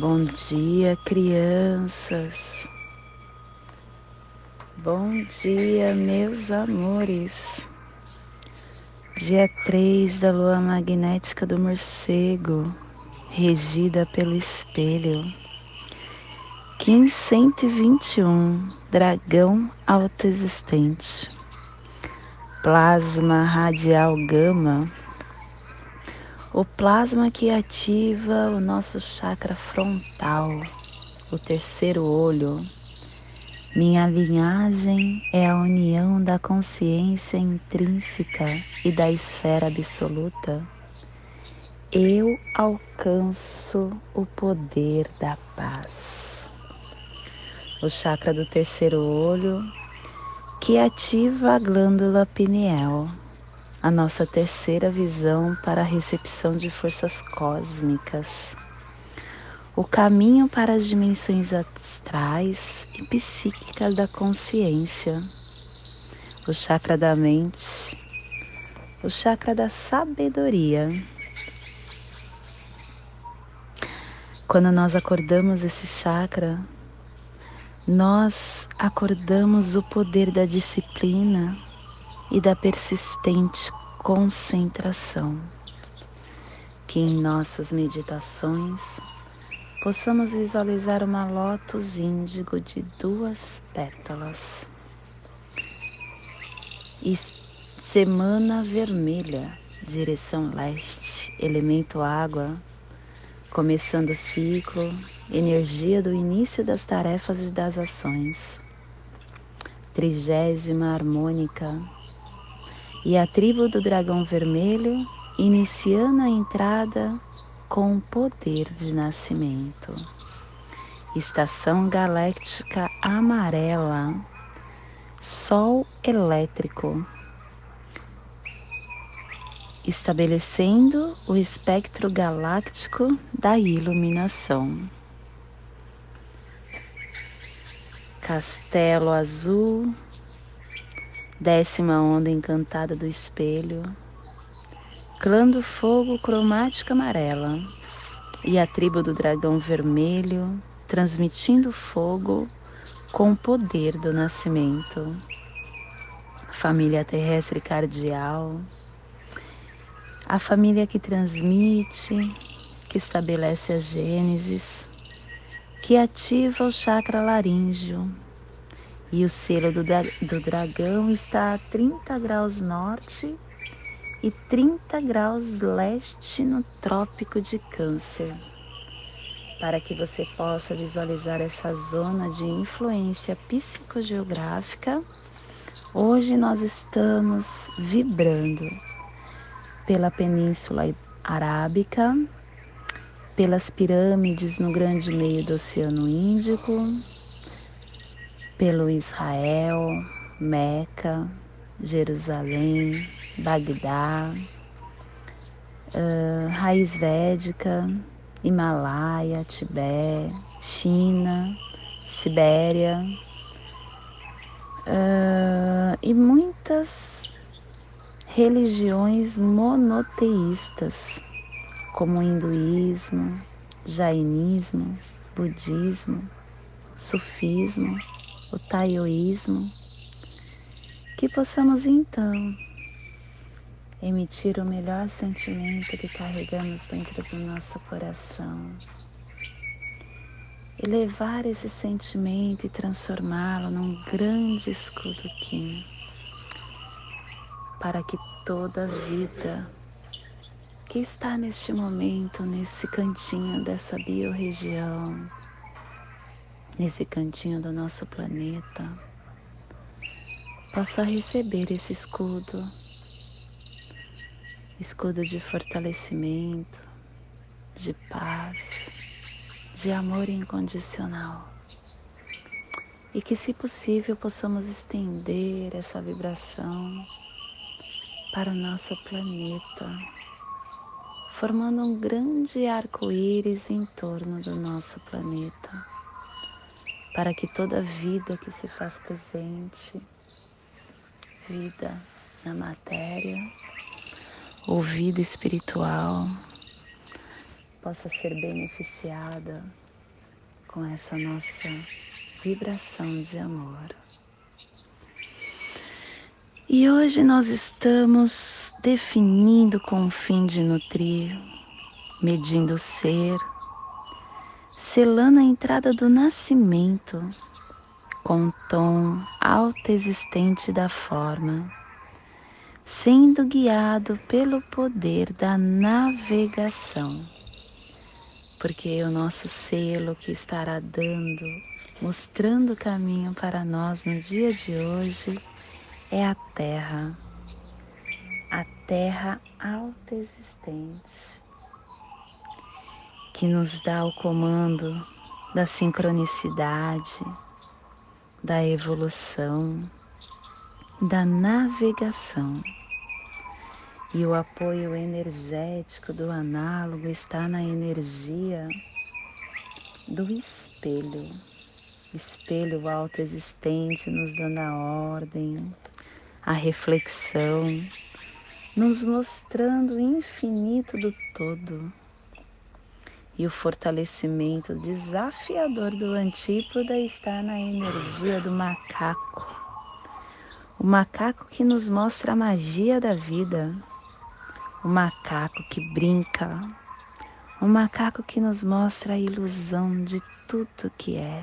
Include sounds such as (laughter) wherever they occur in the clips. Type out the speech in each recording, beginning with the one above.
Bom dia, crianças. Bom dia, meus amores. Dia 3 da lua magnética do morcego, regida pelo espelho. 1521, dragão autoexistente. Plasma radial gama o plasma que ativa o nosso chakra frontal, o terceiro olho. Minha linhagem é a união da consciência intrínseca e da esfera absoluta. Eu alcanço o poder da paz. O chakra do terceiro olho que ativa a glândula pineal a nossa terceira visão para a recepção de forças cósmicas, o caminho para as dimensões astrais e psíquicas da consciência, o chakra da mente, o chakra da sabedoria. Quando nós acordamos esse chakra, nós acordamos o poder da disciplina e da persistente concentração. Que em nossas meditações possamos visualizar uma lótus índigo de duas pétalas. E semana vermelha, direção leste, elemento água, começando o ciclo, energia do início das tarefas e das ações. Trigésima harmônica e a tribo do dragão vermelho iniciando a entrada com o poder de nascimento. Estação galáctica amarela, Sol elétrico, estabelecendo o espectro galáctico da iluminação. Castelo azul Décima onda encantada do espelho, clã do fogo cromática amarela. E a tribo do dragão vermelho transmitindo fogo com o poder do nascimento. Família terrestre cardial, a família que transmite, que estabelece a gênesis, que ativa o chakra laríngeo e o selo do, do dragão está a 30 graus norte e 30 graus leste no Trópico de Câncer. Para que você possa visualizar essa zona de influência psicogeográfica, hoje nós estamos vibrando pela Península Arábica, pelas pirâmides no grande meio do Oceano Índico, pelo Israel, Meca, Jerusalém, Bagdá, uh, raiz védica, Himalaia, Tibete, China, Sibéria uh, e muitas religiões monoteístas, como o hinduísmo, jainismo, budismo, sufismo o taioísmo, que possamos então emitir o melhor sentimento que carregamos dentro do nosso coração. E levar esse sentimento e transformá-lo num grande escudo Kim para que toda a vida que está neste momento, nesse cantinho dessa biorregião, nesse cantinho do nosso planeta, possa receber esse escudo, escudo de fortalecimento, de paz, de amor incondicional. E que, se possível, possamos estender essa vibração para o nosso planeta, formando um grande arco-íris em torno do nosso planeta para que toda vida que se faz presente, vida na matéria ou vida espiritual, possa ser beneficiada com essa nossa vibração de amor. E hoje nós estamos definindo com o fim de nutrir, medindo o ser, selando a entrada do nascimento com o tom autoexistente da forma, sendo guiado pelo poder da navegação, porque o nosso selo que estará dando, mostrando o caminho para nós no dia de hoje é a Terra, a Terra autoexistente, que nos dá o comando da sincronicidade, da evolução, da navegação. E o apoio energético do análogo está na energia do espelho. Espelho autoexistente nos dando a ordem, a reflexão, nos mostrando o infinito do todo e o fortalecimento desafiador do antípoda está na energia do macaco. O macaco que nos mostra a magia da vida, o macaco que brinca, o macaco que nos mostra a ilusão de tudo que é.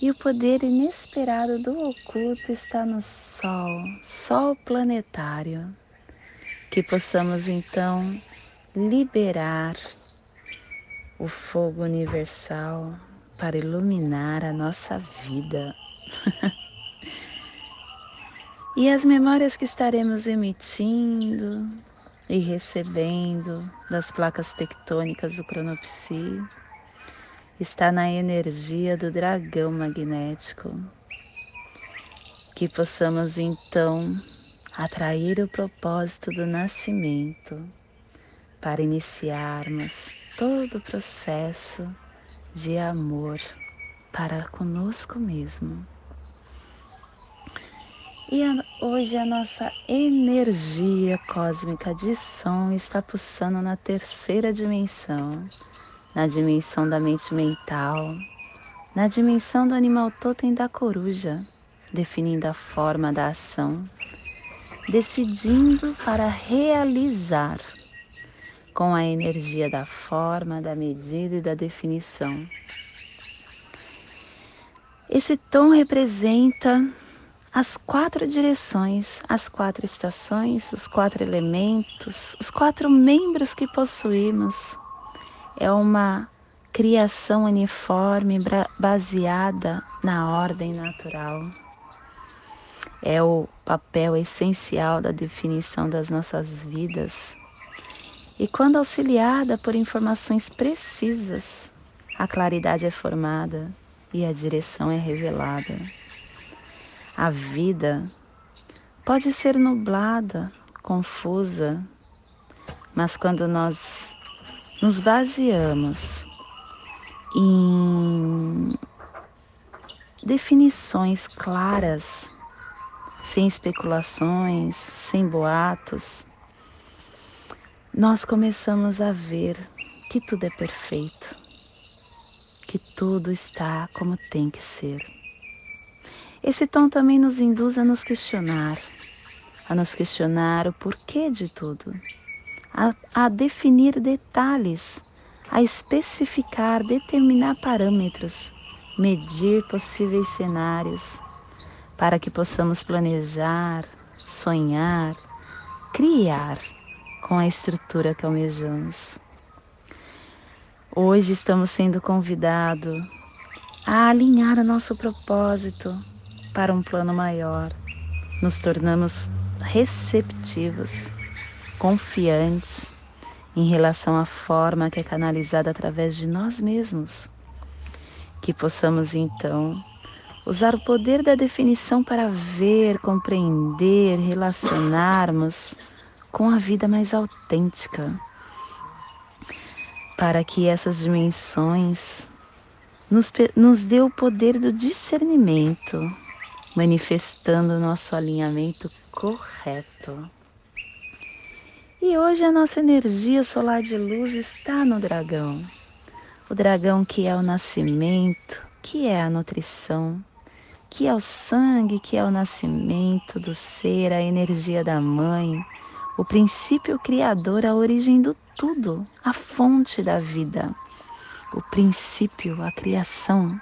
E o poder inesperado do oculto está no Sol, Sol planetário. Que possamos então liberar o fogo universal para iluminar a nossa vida. (laughs) e as memórias que estaremos emitindo e recebendo das placas tectônicas do cronopsi está na energia do dragão magnético. Que possamos então atrair o propósito do nascimento para iniciarmos todo o processo de amor para conosco mesmo. E a, hoje a nossa energia cósmica de som está pulsando na terceira dimensão na dimensão da mente mental, na dimensão do animal totem da coruja, definindo a forma da ação, decidindo para realizar com a energia da forma, da medida e da definição. Esse tom representa as quatro direções, as quatro estações, os quatro elementos, os quatro membros que possuímos é uma criação uniforme baseada na ordem natural. É o papel essencial da definição das nossas vidas. E quando auxiliada por informações precisas, a claridade é formada e a direção é revelada. A vida pode ser nublada, confusa, mas quando nós nos baseamos em definições claras, sem especulações, sem boatos, nós começamos a ver que tudo é perfeito, que tudo está como tem que ser. Esse tom também nos induz a nos questionar, a nos questionar o porquê de tudo a, a definir detalhes, a especificar, determinar parâmetros, medir possíveis cenários, para que possamos planejar, sonhar, criar com a estrutura que almejamos. Hoje estamos sendo convidados a alinhar o nosso propósito para um plano maior. Nos tornamos receptivos confiantes em relação à forma que é canalizada através de nós mesmos. Que possamos então usar o poder da definição para ver, compreender, relacionarmos com a vida mais autêntica, para que essas dimensões nos, nos dê o poder do discernimento, manifestando o nosso alinhamento correto. E hoje a nossa energia solar de luz está no dragão. O dragão que é o nascimento, que é a nutrição, que é o sangue, que é o nascimento do ser, a energia da mãe, o princípio criador, a origem do tudo, a fonte da vida, o princípio, a criação.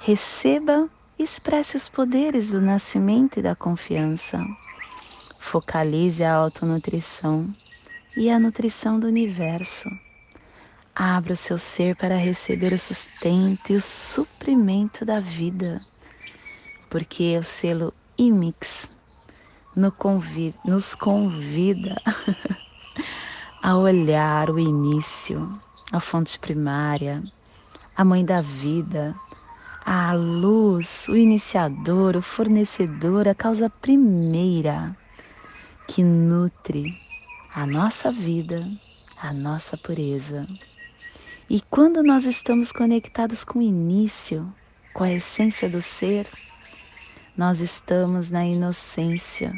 Receba e expresse os poderes do nascimento e da confiança. Focalize a autonutrição e a nutrição do universo. Abra o seu ser para receber o sustento e o suprimento da vida, porque o selo IMIX nos convida (laughs) a olhar o início, a fonte primária, a mãe da vida, a luz, o iniciador, o fornecedor, a causa primeira que nutre a nossa vida, a nossa pureza. E quando nós estamos conectados com o início, com a essência do ser, nós estamos na inocência.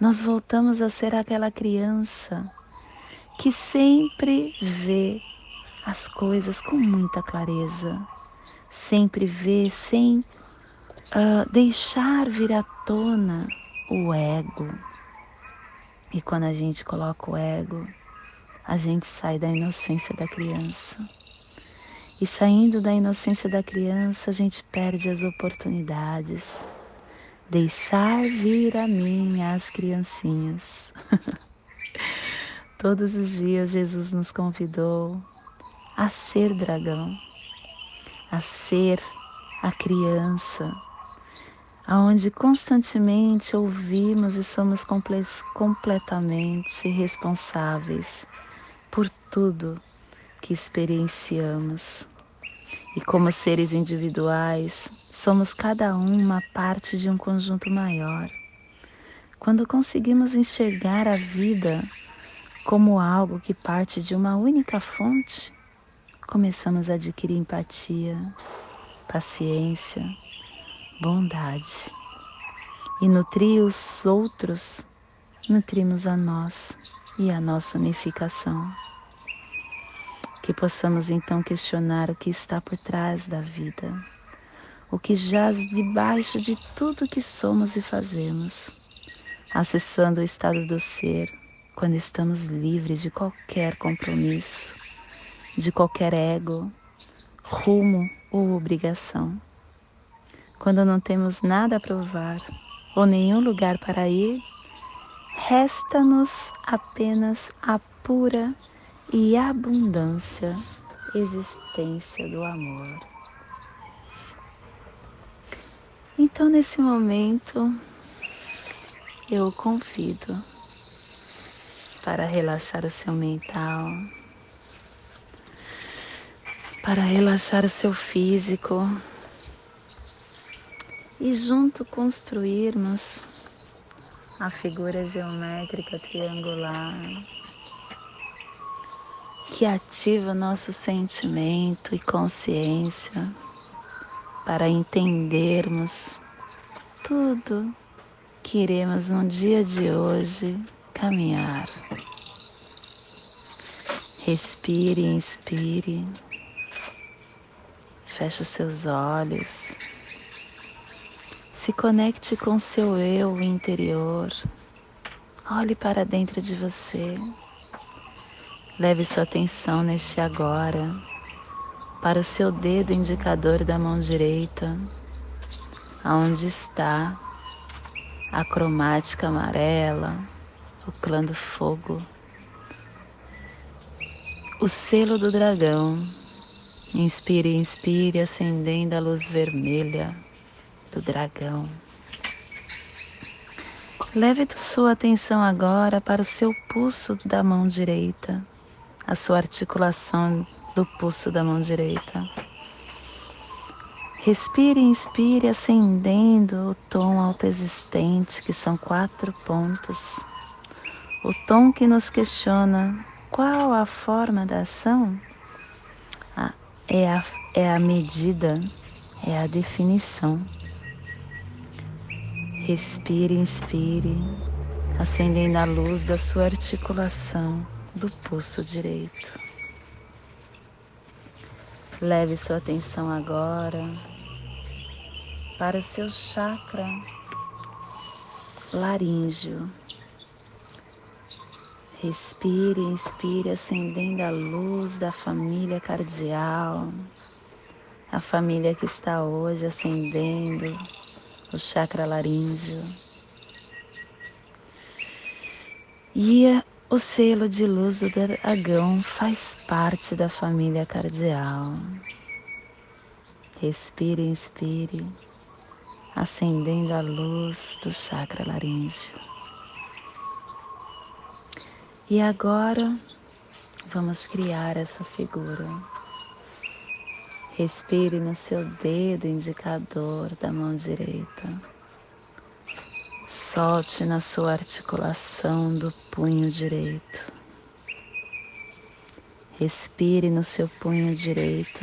Nós voltamos a ser aquela criança que sempre vê as coisas com muita clareza, sempre vê sem uh, deixar vir à tona o ego. E quando a gente coloca o ego, a gente sai da inocência da criança. E saindo da inocência da criança, a gente perde as oportunidades. Deixar vir a mim as criancinhas. (laughs) Todos os dias Jesus nos convidou a ser dragão, a ser a criança, aonde constantemente ouvimos e somos completamente responsáveis por tudo que experienciamos. E como seres individuais, somos cada um uma parte de um conjunto maior. Quando conseguimos enxergar a vida como algo que parte de uma única fonte, começamos a adquirir empatia, paciência, bondade. E nutrir os outros, nutrimos a nós e a nossa unificação que possamos então questionar o que está por trás da vida, o que jaz debaixo de tudo que somos e fazemos, acessando o estado do ser quando estamos livres de qualquer compromisso, de qualquer ego, rumo ou obrigação. Quando não temos nada a provar ou nenhum lugar para ir, resta-nos apenas a pura e abundância, existência do amor. Então, nesse momento, eu o convido para relaxar o seu mental, para relaxar o seu físico e junto construirmos a figura geométrica triangular que ativa nosso sentimento e consciência para entendermos tudo que iremos no dia de hoje caminhar. Respire, inspire, feche os seus olhos, se conecte com seu eu interior, olhe para dentro de você. Leve sua atenção neste agora para o seu dedo indicador da mão direita, aonde está a cromática amarela, o clã do fogo, o selo do dragão. Inspire, inspire, acendendo a luz vermelha do dragão. Leve sua atenção agora para o seu pulso da mão direita a sua articulação do pulso da mão direita. Respire e inspire, acendendo o tom autoexistente, que são quatro pontos. O tom que nos questiona qual a forma da ação ah, é, a, é a medida, é a definição. Respire, inspire, acendendo a luz da sua articulação do pulso direito. Leve sua atenção agora para o seu chakra laríngeo. Respire, inspire, acendendo a luz da família cardial, a família que está hoje acendendo o chakra laríngeo. E o selo de luz do dragão faz parte da família cardial. Respire, inspire, acendendo a luz do chakra laríngeo. E agora vamos criar essa figura. Respire no seu dedo indicador da mão direita. Solte na sua articulação do punho direito. Respire no seu punho direito.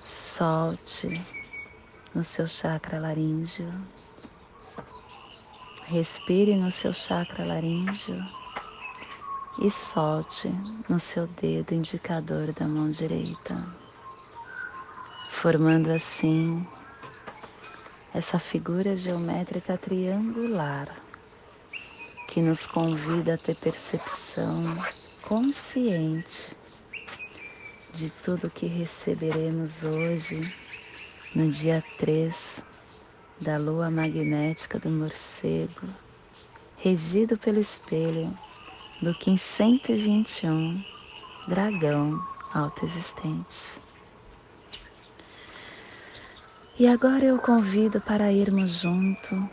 Solte no seu chakra laríngeo. Respire no seu chakra laríngeo e solte no seu dedo indicador da mão direita, formando assim essa figura geométrica triangular que nos convida a ter percepção consciente de tudo que receberemos hoje, no dia 3 da lua magnética do morcego, regido pelo espelho do Kim 121, dragão autoexistente. E agora eu convido para irmos junto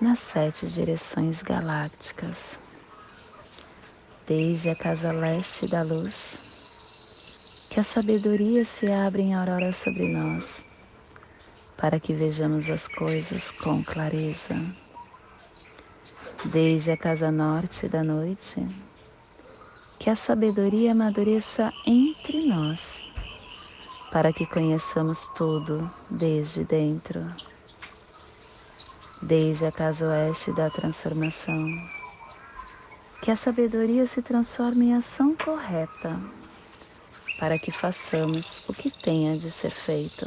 nas sete direções galácticas, desde a casa leste da luz, que a sabedoria se abre em aurora sobre nós para que vejamos as coisas com clareza. Desde a casa norte da noite, que a sabedoria amadureça entre nós, para que conheçamos tudo desde dentro. Desde a casa oeste da transformação, que a sabedoria se transforme em ação correta, para que façamos o que tenha de ser feito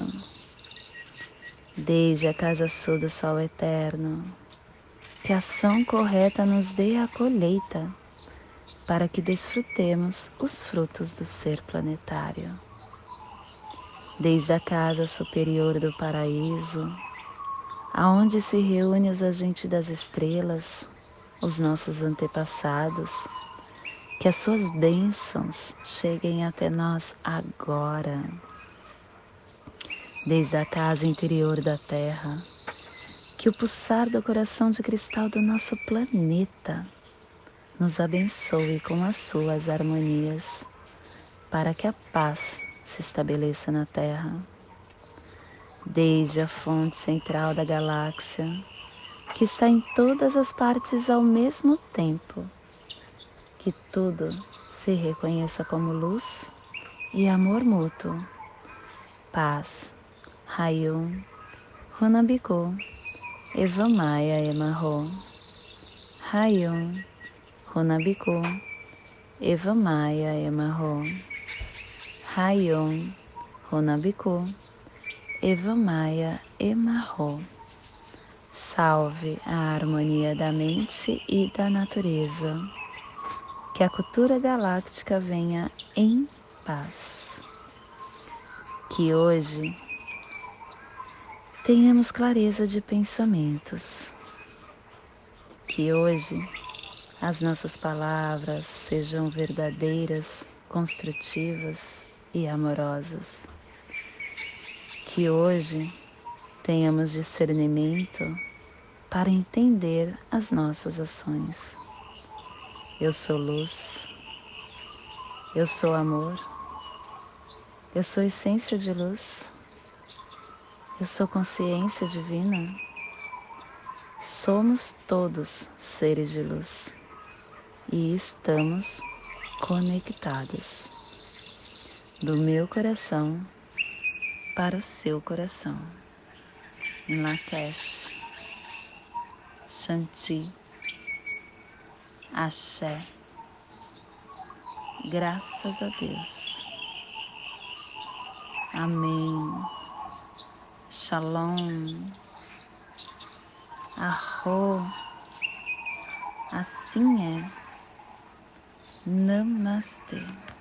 desde a casa sul do sol eterno, que a ação correta nos dê a colheita, para que desfrutemos os frutos do ser planetário. Desde a casa superior do paraíso, aonde se reúnem os agentes das estrelas, os nossos antepassados, que as suas bênçãos cheguem até nós agora. Desde a casa interior da Terra, que o pulsar do coração de cristal do nosso planeta nos abençoe com as suas harmonias, para que a paz se estabeleça na Terra. Desde a fonte central da galáxia, que está em todas as partes ao mesmo tempo, que tudo se reconheça como luz e amor mútuo, paz Hayum, Runabiko, Evamaya Emarro, Hayum, Runabiko, Evamaya Emarro, Hayum, Runabiko, Evamaya Emarro. Salve a harmonia da mente e da natureza. Que a cultura galáctica venha em paz. Que hoje tenhamos clareza de pensamentos. Que hoje as nossas palavras sejam verdadeiras, construtivas e amorosas. Que hoje tenhamos discernimento para entender as nossas ações. Eu sou luz, eu sou amor, eu sou essência de luz. Eu sou consciência divina. Somos todos seres de luz e estamos conectados do meu coração para o seu coração. Em Lakesh, Shanti, Axé, graças a Deus. Amém. Shalom. Arro. Assim é. Namastê.